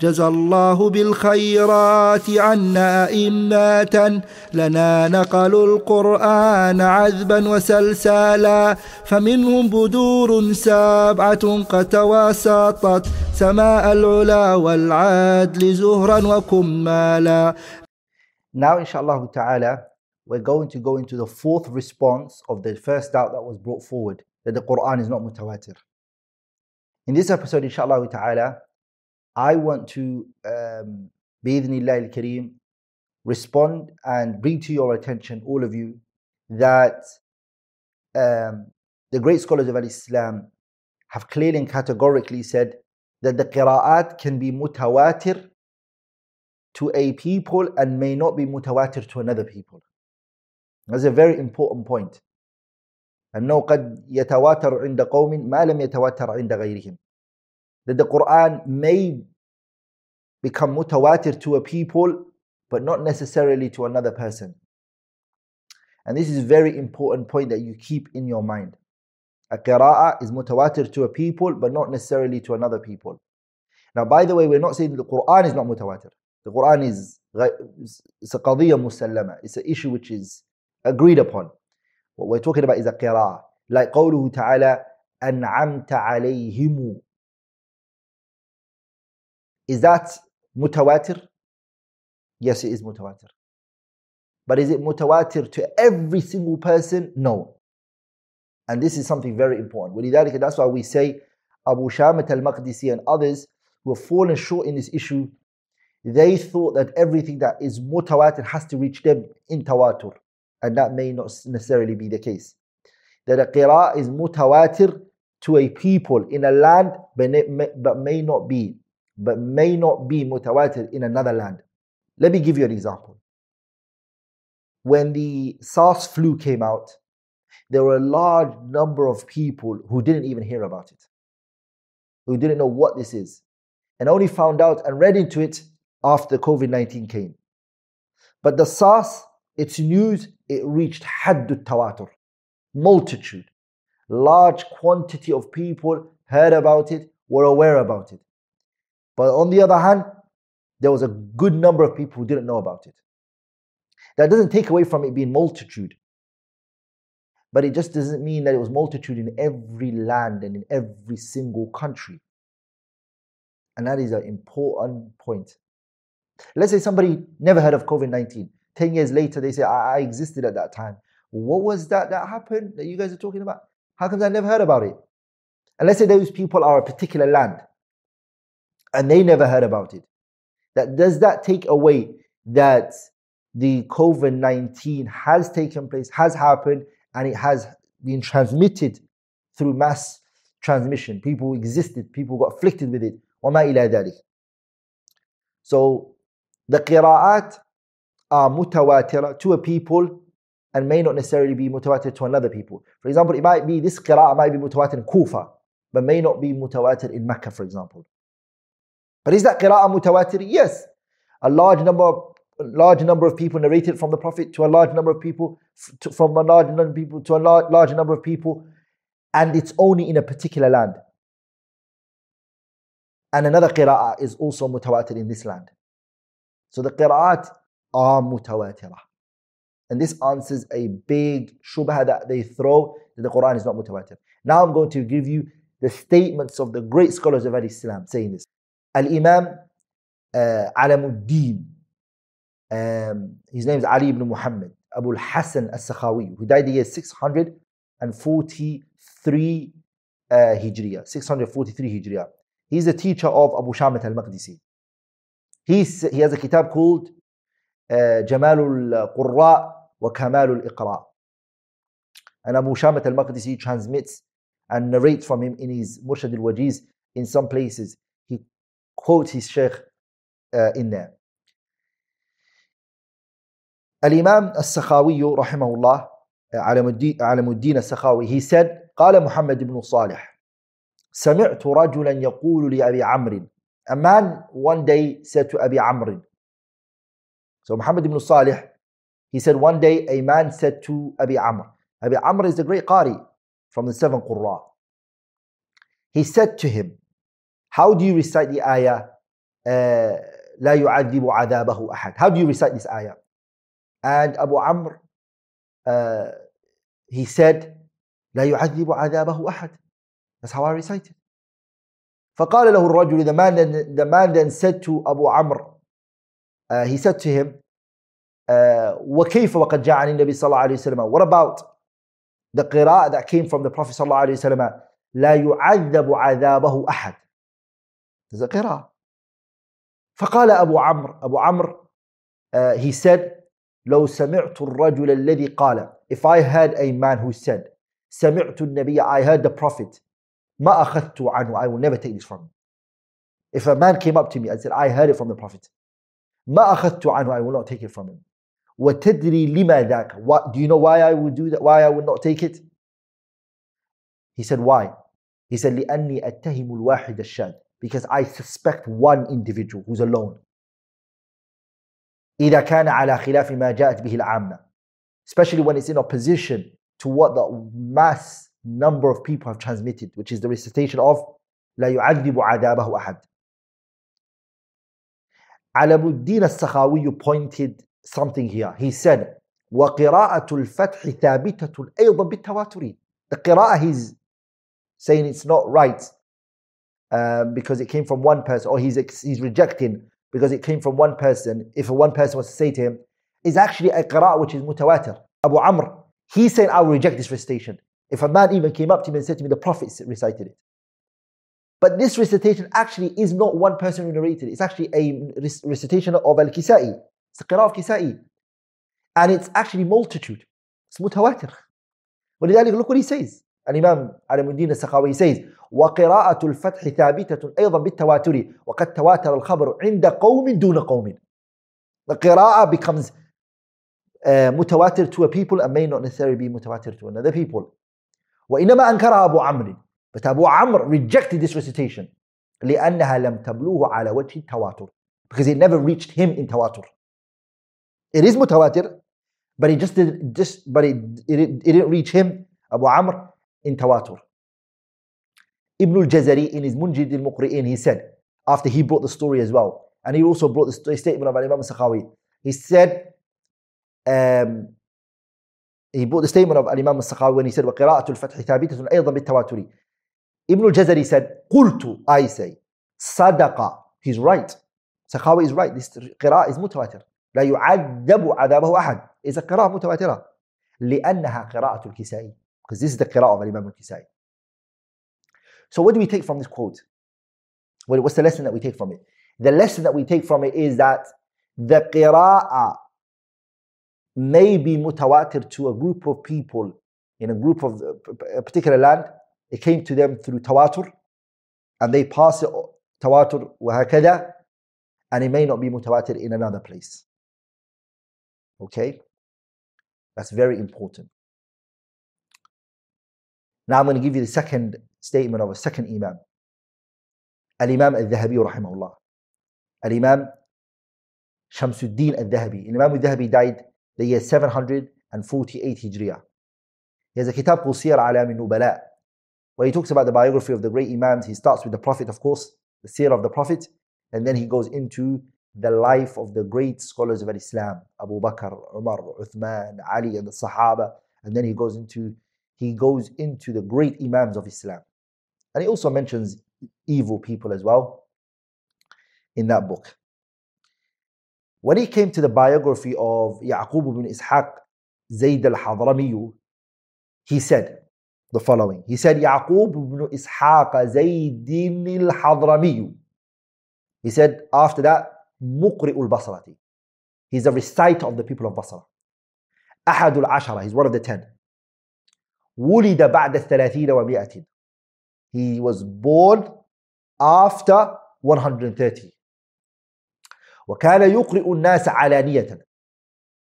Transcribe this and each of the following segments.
جزى الله بالخيرات عنا أئمة لنا نقلوا القرآن عذبا وسلسالا فمنهم بدور سبعة قد تواسطت سماء العلا والعدل زهرا وكمالا Now, inshallah ta'ala, we're going to go into the fourth response of the first doubt that was brought forward that the Quran is not mutawatir. In this episode, inshallah ta'ala, I want to, um, al kareem, respond and bring to your attention, all of you, that um, the great scholars of Islam have clearly and categorically said that the qira'at can be mutawatir to a people and may not be mutawatir to another people. That's a very important point. أنه قد يتواتر عند قوم ما لم يتواتر عند غيرهم that the Quran may become mutawatir to a people, but not necessarily to another person. And this is a very important point that you keep in your mind. A qira'ah is mutawatir to a people, but not necessarily to another people. Now, by the way, we're not saying the Quran is not mutawatir. The Quran is it's a qadiyya musallama. It's an issue which is agreed upon. What we're talking about is a qira'ah. Like قوله تعالى أنعمت عليهم Is that mutawatir? Yes, it is mutawatir. But is it mutawatir to every single person? No. And this is something very important. That's why we say Abu Shamat al-Maqdisi and others who have fallen short in this issue, they thought that everything that is mutawatir has to reach them in tawatur. And that may not necessarily be the case. That a qira is mutawatir to a people in a land, but may not be but may not be mutawatir in another land. Let me give you an example. When the SARS flu came out, there were a large number of people who didn't even hear about it, who didn't know what this is, and only found out and read into it after COVID 19 came. But the SARS, its news, it reached haddut tawatur, multitude. Large quantity of people heard about it, were aware about it. But on the other hand, there was a good number of people who didn't know about it. That doesn't take away from it being multitude. But it just doesn't mean that it was multitude in every land and in every single country. And that is an important point. Let's say somebody never heard of COVID 19. 10 years later, they say, I, I existed at that time. What was that that happened that you guys are talking about? How come I never heard about it? And let's say those people are a particular land and they never heard about it. That does that take away that the COVID 19 has taken place, has happened, and it has been transmitted through mass transmission. People existed, people got afflicted with it. So the qira'at are mutawatira to a people and may not necessarily be mutawatir to another people. For example, it might be this qira'ah might be mutawatir in Kufa, but may not be mutawatir in Mecca, for example. But is that qira'ah mutawatir? Yes. A large number of large number of people narrated from the Prophet to a large number of people, to, from a large number of people to a large, large number of people, and it's only in a particular land. And another qira'ah is also mutawatir in this land. So the qira'at are mutawatirah. And this answers a big shubha that they throw that the Quran is not mutawatir. Now I'm going to give you the statements of the great scholars of Islam saying this. Al-Imam uh, Alamuddin, um, his name is Ali ibn Muhammad, Abu al-Hasan al-Sakhawi, who died the year 643 uh, Hijriya, 643 Hijriya. He's a teacher of Abu Shamat al-Maqdisi. He's, he has a kitab called uh, Jamalul Qurra wa Kamalul Iqra. And Abu Shamat al-Maqdisi transmits and narrates from him in his Murshid al-Wajiz in some places quotes his Sheikh uh, in there. Al-Imam al-Sakhawi rahimahullah, Alamuddin al-Sakhawi, he said, قال محمد بن صالح سمعت رجلا يقول لأبي عمرو A man one day said to Abi Amr. So Muhammad ibn Salih, he said one day a man said to Abi Amr. Abi Amr is the great Qari from the seven Qurra. He said to him, how do you recite the ayah? لا يعذب عذابه أحد How do you recite this ayah? And Abu Amr uh, he said لا يعذب عذابه أحد That's how I recite it فقال له الرجل the man then, the man then said to Abu Amr uh, he said to him uh, وكيف وقد جاء عن النبي صلى الله عليه وسلم What about the qira'ah that came from the Prophet صلى الله عليه وسلم لا يعذب عذابه أحد There's a فقال أبو عمرو أبو عمرو uh, he said لو سمعت الرجل الذي قال if I heard a man who said سمعت النبي I heard the prophet ما أخذت عنه I will never take this from him if a man came up to me and said I heard it from the prophet ما أخذت عنه I will not take it from him وتدري لما ذاك what, do you know why I would do that why I would not take it he said why he said لأني أتهم الواحد الشاذ because I suspect one individual who's alone. إذا كان على خلاف ما جاءت به العامة. Especially when it's in opposition to what the mass number of people have transmitted which is the recitation of لا يعذب عذابه أحد. Alamuddin الدين السخاوي pointed something here. He said وقراءة الفتح ثابتة أيضا بالتواتر. The qira'ah he's saying it's not right um, because it came from one person, or he's he's rejecting because it came from one person. If a one person was to say to him, is actually a qira'ah which is mutawatir. Abu Amr, he's saying, I will reject this recitation. If a man even came up to me and said to me, the Prophet recited it. But this recitation actually is not one person who narrated it. It's actually a recitation of Al-Kisai. It's a qira'ah of Kisai. And it's actually multitude. It's mutawatir. ولذلك look what he says. الإمام علم الدين السخاوي says وقراءة الفتح ثابتة أيضا بالتواتر وقد تواتر الخبر عند قوم دون قوم The قراءة becomes uh, متواتر to a people and may not necessarily be متواتر to another people وإنما أنكرها أبو عمرو But Abu Amr rejected this recitation لأنها لم تبلوه على وجه التواتر because it never reached him in tawatur. It is mutawatir, but it just didn't just but it, it, it didn't reach him, Abu Amr, in tawatur. Ibn al-Jazari in his Munjid al-Muqri'in, he said, after he brought the story as well, and he also brought the statement of Imam Sakhawi, he said, um, he brought the statement of Imam al-Sakhawi when he said, وَقِرَاءَةُ الْفَتْحِ ثَابِتَةٌ أَيْضًا بِالتَّوَاتُرِ Ibn al-Jazari said, قُلْتُ I say, صَدَقَ He's right. Sakhawi is right. This qira'ah is mutawatir. لا يعذب عذابه أحد. A qira'ah mutawatira. لأنها قراءة الكسائي. Because this is the qira'ah of Imam al-Kisai. So what do we take from this quote? What's the lesson that we take from it? The lesson that we take from it is that the qira'ah may be mutawatir to a group of people in a group of uh, a particular land. It came to them through tawatur and they pass it tawatur wahakada and it may not be mutawatir in another place. Okay? That's very important. Now I'm going to give you the second statement of a second Imam. Al-Imam al-Dhahabi rahimahullah. Al-Imam Shamsuddin al-Dhahabi. Imam al-Dhahabi died the year 748 Hijriya. He has a kitab called Siyar Alam Nubala, where he talks about the biography of the great Imams. He starts with the Prophet, of course, the seer of the Prophet, and then he goes into the life of the great scholars of Islam, Abu Bakr, Umar, Uthman, Ali, and the Sahaba, and then he goes into he goes into the great Imams of Islam. And he also mentions evil people as well in that book. When he came to the biography of Yaqub ibn Ishaq Zayd al-Hadrami, he said the following. He said, Yaqub ibn Ishaq Zayd al-Hadrami. He said after that, Muqri'ul Basrati. He's a reciter of the people of Basra. Ahadul Ashara, he's one of the ten. ولد بعد الثلاثين ومائة he was born after 130 وكان يقرئ الناس علانية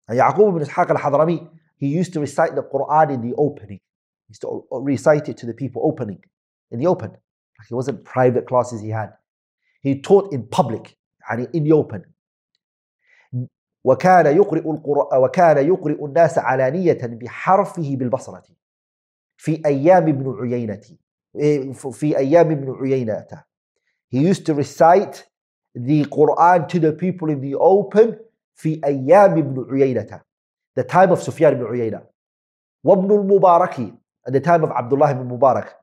يعقوب بن إسحاق الحضرمي he used to recite the Quran in the opening he used to recite it to the people opening in the open it wasn't private classes he had he taught in public يعني in the open وكان يقرئ القرآن وكان يقرئ الناس علانية بحرفه بالبصرة في أيام ابن عيينة في أيام ابن عيينة. He used to recite the Quran to the people in the open في أيام ابن عيينة. The time of Sufyan ibn Uyayna. وابن المبارك at the time of الله بن مبارك.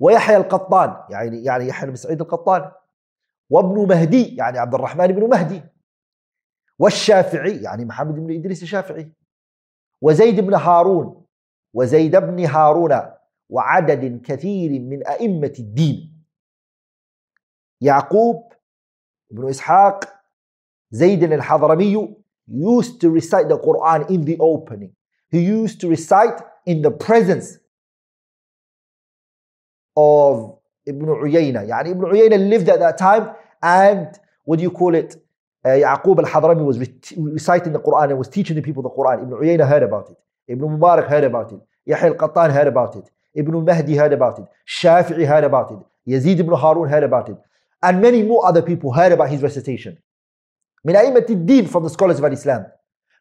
ويحيى القطان يعني يعني يحيى بن سعيد القطان. وابن مهدي يعني عبد الرحمن بن مهدي. والشافعي يعني محمد بن إدريس الشافعي. وزيد بن هارون. وزيد بن هارون وعدد كثير من أئمة الدين يعقوب بن إسحاق زيد الحضرمي used to recite the Quran in the opening. He used to recite in the presence of Ibn Uyayna. يعني Ibn Uyayna lived at that time and what do you call it? Uh, Yaqub al-Hadrami was reciting the Quran and was teaching the people the Quran. Ibn Uyayna heard about it. Ibn Mubarak heard about it. Yahya al-Qattan heard about it. Ibn Mahdi heard about it. Shafi'i heard about it. Yazid ibn Harun heard about it. And many more other people heard about his recitation. من أئمة الدين from the scholars of Islam.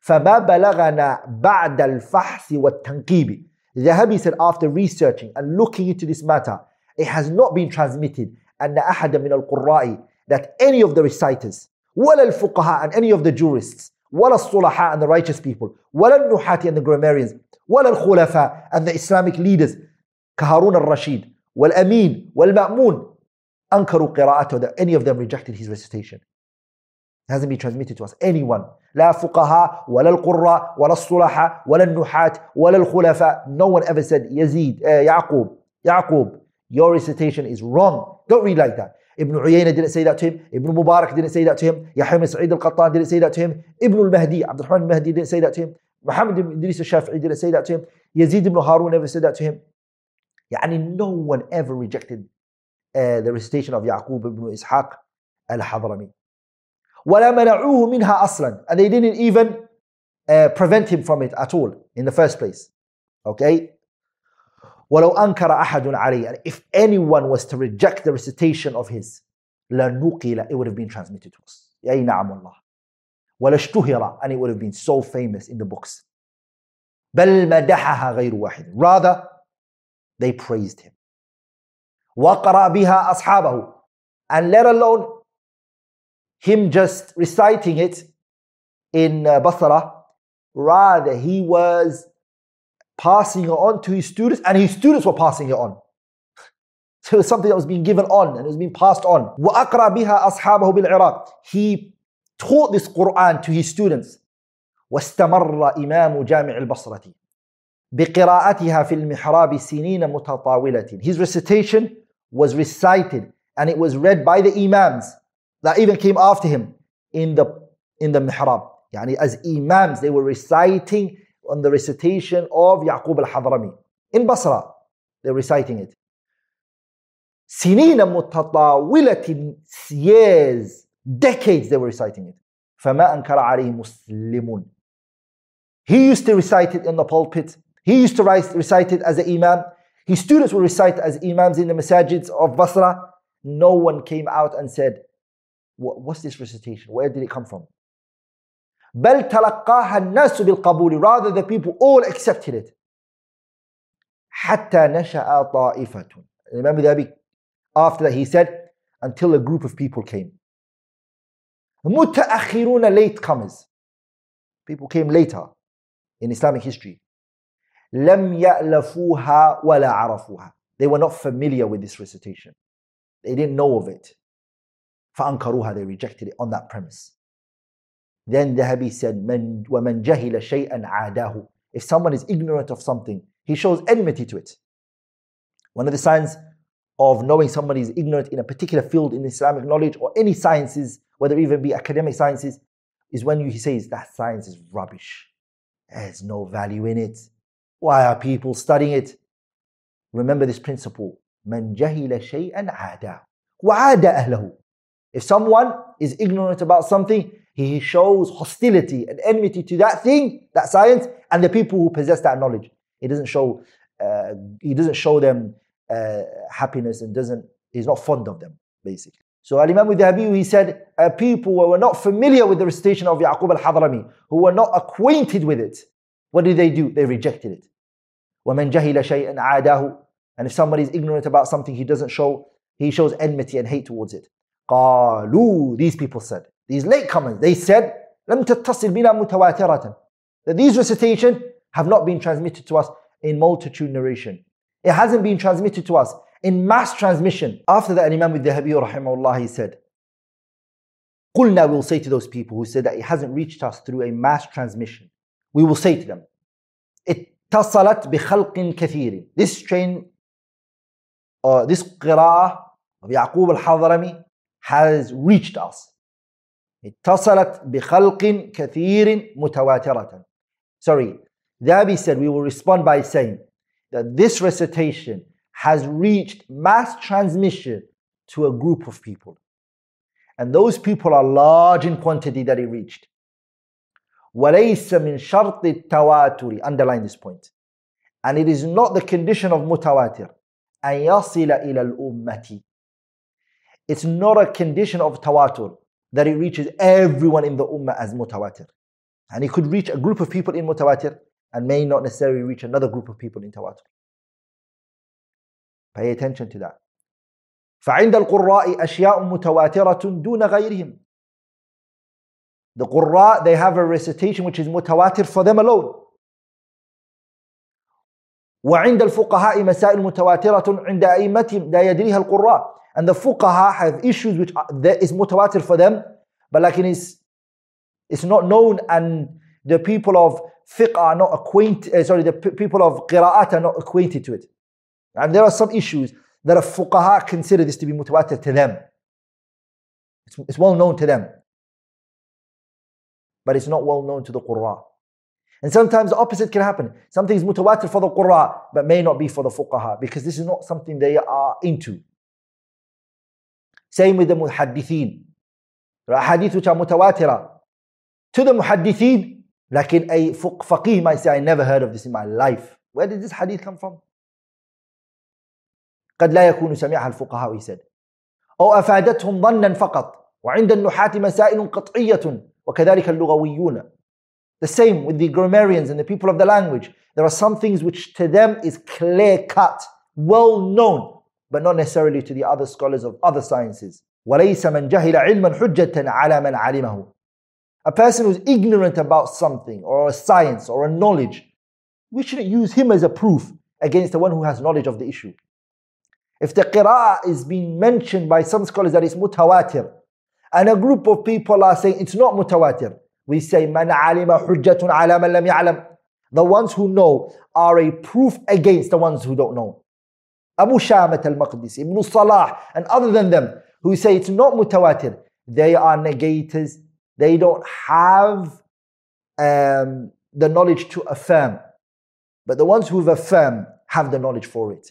فما بلغنا بعد الفحص والتنقيب. Zahabi said after researching and looking into this matter, it has not been transmitted أن أحد من القراء that any of the reciters ولا الفقهاء and any of the jurists ولا الصلحاء and the righteous people ولا النحاة and the grammarians ولا الخلفاء and the Islamic leaders كهارون الرشيد والأمين والمأمون أنكروا قراءته that any of them rejected his recitation it hasn't been transmitted to us anyone لا فقهاء ولا القراء ولا الصلحاء ولا النحاة ولا الخلفاء no one ever said يزيد uh, يعقوب يعقوب your recitation is wrong don't read like that ابن عيينة دين سيداتهم ابن مبارك دين سيداتهم يحيى بن سعيد القطان دين سيداتهم ابن المهدي عبد الرحمن المهدي دين سيداتهم محمد بن إدريس الشافعي دين سيداتهم يزيد بن هارون دين سيداتهم. يعني no one ever rejected uh, the recitation of يعقوب بن إسحاق الحضرمي. ولا منعوه منها أصلا. And they didn't even uh, prevent him from it at all in the first place. Okay? ولو أنكر أحد عليه and if anyone was to reject the recitation of his لنقل it would have been transmitted to us أي نعم الله ولاشتهر and it would have been so famous in the books بل مدحها غير واحد rather they praised him وقرأ بها أصحابه and let alone him just reciting it in Basra rather he was passing it on to his students, and his students were passing it on. So it was something that was being given on and it was being passed on. وَأَقْرَى بِهَا أَصْحَابَهُ بِالْعِرَاقِ He taught this Quran to his students. واستمر إمام جامع البصرة بقراءتها في المحراب سنين متطاولة. His recitation was recited and it was read by the imams that even came after him in the in the mihrab. Yani as imams, they were reciting on the recitation of Yaqub al-Hadrami. In Basra, they're reciting it. سنين متطاولة years, decades they were reciting it. فما أنكر عليه مسلم. He used to recite it in the pulpit. He used to recite it as an imam. His students would recite as imams in the masajids of Basra. No one came out and said, What's this recitation? Where did it come from? بل تلقاها الناس بالقبول rather the people all accepted it حتى نشأ طائفة Imam Dhabi after that he said until a group of people came متأخرون late comers people came later in Islamic history لم يألفوها ولا عرفوها they were not familiar with this recitation they didn't know of it فأنكروها they rejected it on that premise Then Dhahabi said, وَمَنْ جَهِلَ شَيْئًا عَادَاهُ If someone is ignorant of something, he shows enmity to it. One of the signs of knowing somebody is ignorant in a particular field in Islamic knowledge or any sciences, whether even be academic sciences, is when he says that science is rubbish. There's no value in it. Why are people studying it? Remember this principle. من جهل شيئا عاداه وعاد أهله. If someone is ignorant about something, he shows hostility and enmity to that thing, that science, and the people who possess that knowledge. He doesn't show, uh, he doesn't show them uh, happiness and doesn't, he's not fond of them, basically. So Al Imam Dhahabi, he said, uh, people who were not familiar with the recitation of Yaqub al-Hadrami, who were not acquainted with it, what did they do? They rejected it. وَمَنْ جَهِلَ شَيْئًا عَادَاهُ And if somebody is ignorant about something, he doesn't show, he shows enmity and hate towards it. قالوا these people said these latecomers they said لم تتصل بنا متواترة that these recitation have not been transmitted to us in multitude narration it hasn't been transmitted to us in mass transmission after that Imam al-Dhahabi rahimahullah he said قلنا will say to those people who said that it hasn't reached us through a mass transmission we will say to them اتصلت بخلق كثير this train or this قراءة of يعقوب الحضرمي has reached us اتصلت بخلق كثير متواترة sorry Dhabi said we will respond by saying that this recitation has reached mass transmission to a group of people and those people are large in quantity that it reached وليس من شرط التواتر underline this point and it is not the condition of mutawatir أن يصل إلى الأمة it's not a condition of tawatur that it reaches everyone in the ummah as mutawatir and it could reach a group of people in mutawatir and may not necessarily reach another group of people in tawatur pay attention to that فعند القراء أشياء متواترة دون غيرهم The Qurra, they have a recitation which is mutawatir for them alone. وعند الفقهاء مسائل متواترة عند أئمتهم لا يدريها القراء and the fuqaha have issues which are, that is mutawatir for them but like it's, it's not known and the people of fiqh are not acquainted uh, sorry the people of qira'at are not acquainted to it and there are some issues that a fuqaha consider this to be mutawatir to them it's, it's well known to them but it's not well known to the Qurra. And sometimes the opposite can happen. Something is mutawatir for the Qurra, but may not be for the fuqaha, because this is not something they are into. Same with the muhaddithin. Are mutawatira. To the muhaddithin, in a faqih might say, I never heard of this in my life. Where did this hadith come from? قد لا يكون سمعها الفقهاء he said أو أفادتهم ظنا فقط وعند النحاة مسائل قطعية وكذلك اللغويون The same with the grammarians and the people of the language. There are some things which to them is clear cut, well known, but not necessarily to the other scholars of other sciences. وليس من جهل علما حجة على من علمه. A person who's ignorant about something or a science or a knowledge, we shouldn't use him as a proof against the one who has knowledge of the issue. If the qira'ah is being mentioned by some scholars that it's mutawatir, and a group of people are saying it's not mutawatir. We say man alima hujjatun ala man lam ya'lam. The ones who know are a proof against the ones who don't know. Abu Shamat al-Maqdisi, Ibn Salah, and other than them who say it's not mutawatir, they are negators. They don't have um, the knowledge to affirm. But the ones who've affirmed have the knowledge for it.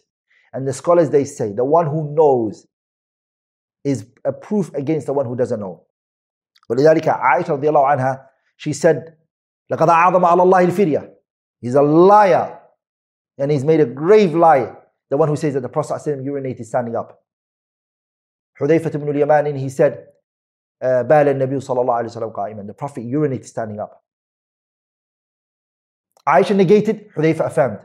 And the scholars they say, the one who knows is a proof against the one who doesn't know. ولذلك عائشة رضي الله عنها she said لقد أعظم على الله الفرية he's a liar and he's made a grave lie the one who says that the Prophet ﷺ urinated standing up حذيفة بن اليمان he said بال النبي صلى الله عليه وسلم قائما the Prophet urinated standing up Aisha negated Hudayfa affirmed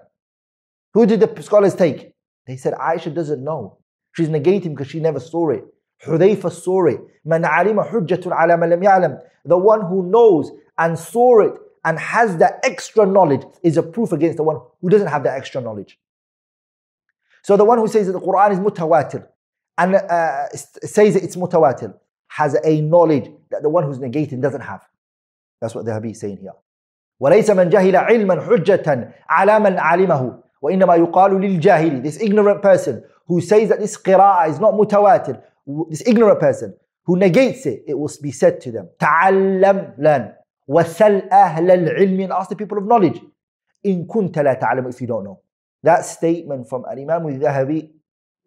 who did the scholars take they said Aisha doesn't know she's negating because she never saw it Hudayfa saw it. Man alima hujjatun ala man lam ya'lam. The one who knows and saw it and has that extra knowledge is a proof against the one who doesn't have that extra knowledge. So the one who says that the Quran is mutawatir and uh, says that it's mutawatir has a knowledge that the one who's negating doesn't have. That's what the Habib is saying here. وليس من جهل علما حجة على من علمه وإنما يقال للجاهل this ignorant person who says that this qira'ah is not mutawatir this ignorant person who negates it, it will be said to them, تعلم learn وسل أهل العلم and ask the people of knowledge إن كنت لا تعلم if you don't know. that statement from Imam al-Dhahabi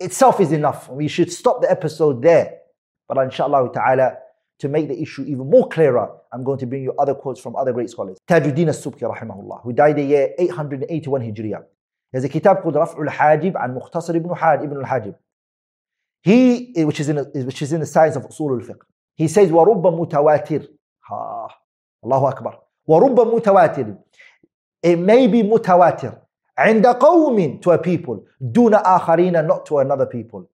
itself is enough. We should stop the episode there. But inshallah ta'ala, to make the issue even more clearer, I'm going to bring you other quotes from other great scholars. Tajuddin al-Subki rahimahullah, who died the year 881 Hijriya. There's a kitab called Raf'ul Hajib and Mukhtasar ibn, Had, ibn al-Hajib. He, eh, which is in, eh, which is in the science of Usul al-Fiqh. He says, وَرُبَّ mutawatir. ha, Allahu Akbar. وَرُبَّ mutawatir. It may be mutawatir. عند قوم to a people دون آخرين not to another people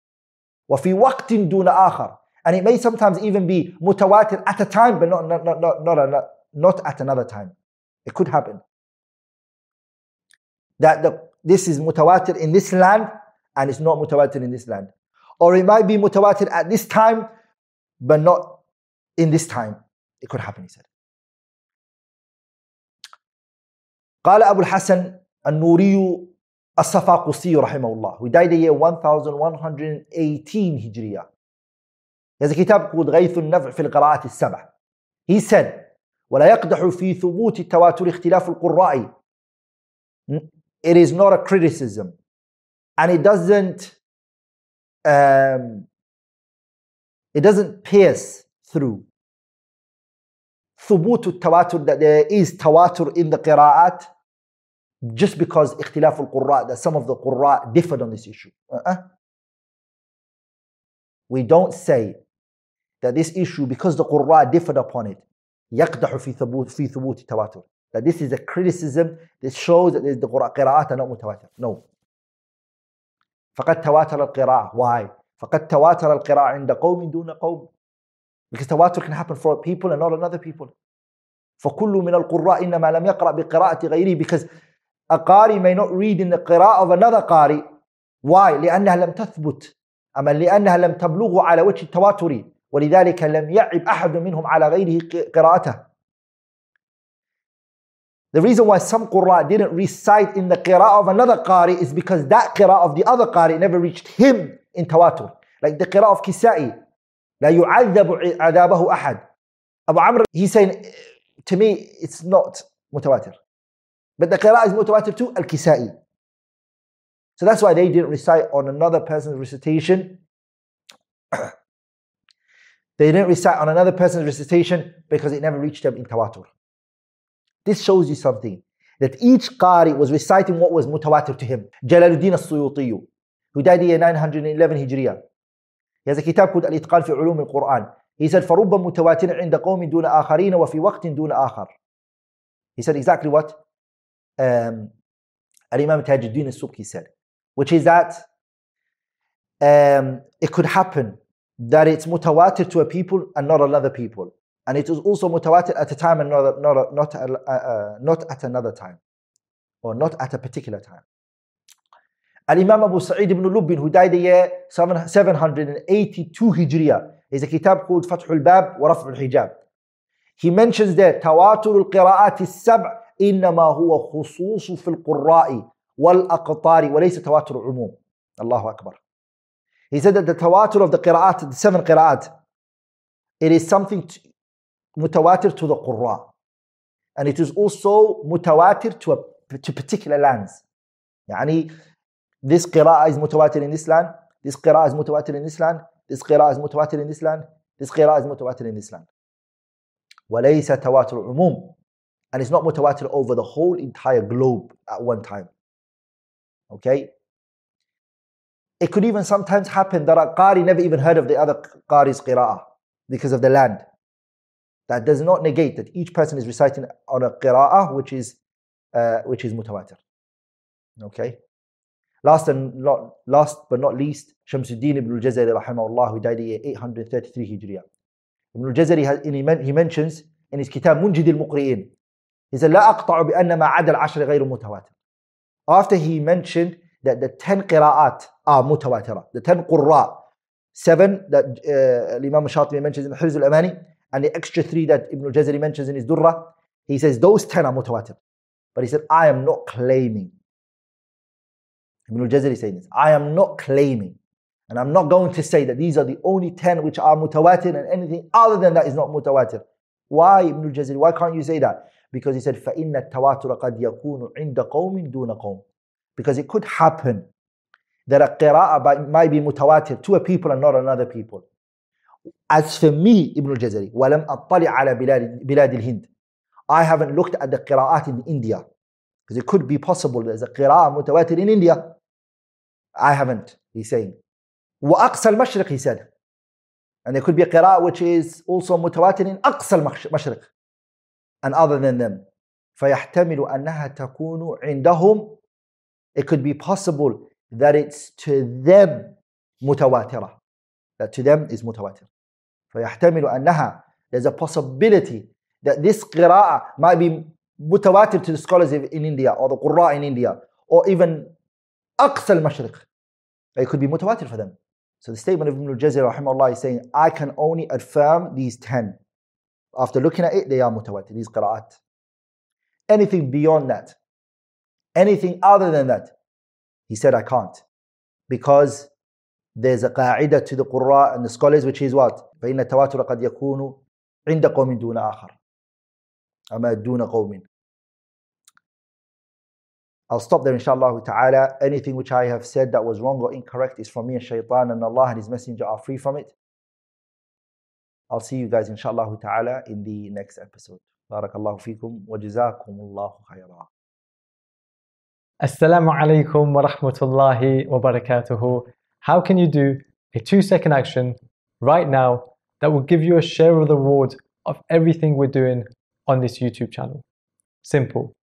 وفي وقت دون آخر And it may sometimes even be mutawatir at a time, but not, not, not, not, not, not at another time. It could happen. That the, this is mutawatir in this land and it's not mutawatir in this land. Or it might be mutawatir at this time, but not in this time. It could happen, he said. قال أبو الحسن النوري الصفاقسي رحمه الله who died the year 1118 هجرية He has a kitab called غيث النفع في القراءات السبع He said ولا يقدح في ثبوت التواتر اختلاف القراء It is not a criticism and it doesn't um, it doesn't pierce through ثبوت التواتر that there is tawatur in the qira'at just because اختلاف القراء that some of the qurra differed on this issue. Uh-uh. We don't say that this issue because the qurra differed upon it يقدح في ثبوت في ثبوت التواتر that this is a criticism that shows that the قراءات are not متواتر no فقد تواتر القراءة why فقد تواتر القراءة عند قوم دون قوم because تواتر can happen for people and not another people فكل من القراء إنما لم يقرأ بقراءة غيره because a qari may not read in the قراءة of another qari why لأنها لم تثبت أما لأنها لم تبلغه على وجه التواتر ولذلك لم يعب أحد منهم على غيره قراءته The reason why some Qurra didn't recite in the qira'ah of another Qari is because that qira'ah of the other Qari never reached him in tawatur. Like the qira'ah of Kisa'i. لا يعذب عذابه أحد. Abu Amr, he's saying, to me, it's not mutawatir. But the qira'ah is mutawatir to Al-Kisa'i. So that's why they didn't recite on another person's recitation. they didn't recite on another person's recitation because it never reached them in tawatur. This shows you something. That each Qari was reciting what was mutawatir to him. Jalaluddin al-Suyuti, who died in 911 Hijriya. He has a kitab called Al-Itqan fi Ulum al-Quran. He said, فَرُبَّ مُتَوَاتِرٍ عِنْدَ قَوْمٍ دُونَ آخَرِينَ وَفِي وَقْتٍ دُونَ آخَرٍ He said exactly what um, Imam Tajuddin al-Subki said, which is that um, it could happen that it's mutawatir to a people and not another people. And it is also mutawatir at a time and not, not, not, uh, uh, not at another time, or not at a particular time. And Imam Abu Sa'id ibn Lubbin, who died the year 782 Hijriya, is a kitab called Fathul Bab wa Raf'ul Hijab. He mentions there, Tawatur al-Qira'at al-Sab' إنما هو خصوص في القراء والأقطار وليس تواتر عموم. الله أكبر. He said that the tawatur of the qira'at, the seven qira'at, it is something mutawatir to the Qurra. And it is also mutawatir to, a, to particular lands. Yani, this qira'ah is mutawatir in this land, this qira'ah is mutawatir in this land, this qira'ah is mutawatir in this land, this qira'ah is mutawatir in this land. وليس تواتر umum. And it's not mutawatir over the whole entire globe at one time. Okay? It could even sometimes happen that a qari never even heard of the other qari's qira'ah because of the land. That does not negate that each person is reciting on a qira'ah which is uh, which is mutawatir. Okay. Last and not, last but not least, Shamsuddin ibn al-Jazari rahimahullah who died in 833 Hijriya. Ibn al-Jazari he mentions in his kitab Munjid al-Muqri'in he said, لا أقطع بأن ما عدا العشر غير متواتر. After he mentioned that the 10 qira'at are mutawatir, the 10 qurra, seven that uh, Imam Shatibi mentions in Hirz al-Amani, and the extra three that Ibn al-Jazari mentions in his Durra, he says those 10 are mutawatir. But he said, I am not claiming. Ibn al-Jazari saying this, I am not claiming. And I'm not going to say that these are the only 10 which are mutawatir and anything other than that is not mutawatir. Why, Ibn al-Jazari? Why can't you say that? Because he said, فَإِنَّ التَّوَاتُرَ قَدْ يَكُونُ عِنْدَ قَوْمٍ دُونَ قَوْمٍ Because it could happen that a qira'ah might be mutawatir to a people and not another people. As for me, Ibn al-Jazari, وَلَمْ أَطَّلِعْ عَلَى بِلَادِ, بلاد الهند I haven't looked at the qira'at in India. Because it could be possible there's a qira'ah mutawatir in India. I haven't, he's saying. وَأَقْصى الْمَشْرِقِ he said. And there could be a qira'ah which is also mutawatir in أقصى المشرق. and other than them. فيحتمل أنها تكون عندهم. It could be possible that it's to them متواترة. That to them is متواتر. فيحتمل أنها. There's a possibility that this قراءة might be متواتر to the scholars in India or the قراء in India or even أقصى المشرق. It could be متواتر for them. So the statement of Ibn al-Jazari rahimahullah is saying I can only affirm these 10 after looking at it they are mutawatir these qira'at anything beyond that anything other than that he said I can't because there's a qaida to the qurra and the scholars which is what فإن التواتر قد يكون عند قوم دون آخر أما دون قوم I'll stop there inshallah ta'ala. Anything which I have said that was wrong or incorrect is from me and shaitan and Allah and His Messenger are free from it. I'll see you guys inshallah ta'ala in the next episode. Barakallahu fikum wa jazakumullahu khayra. Assalamu alaikum wa rahmatullahi wa barakatuhu. How can you do a two second action right now that will give you a share of the reward of everything we're doing on this YouTube channel? Simple.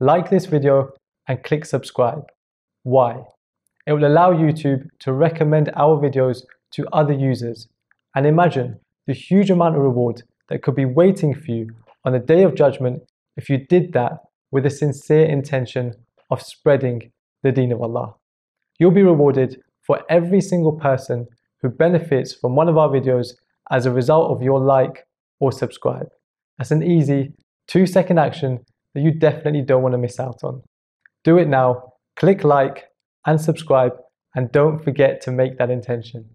Like this video and click subscribe. Why? It will allow YouTube to recommend our videos to other users. And imagine the huge amount of reward that could be waiting for you on the day of judgment if you did that with a sincere intention of spreading the deen of Allah. You'll be rewarded for every single person who benefits from one of our videos as a result of your like or subscribe. That's an easy two second action that you definitely don't want to miss out on. Do it now, click like and subscribe, and don't forget to make that intention.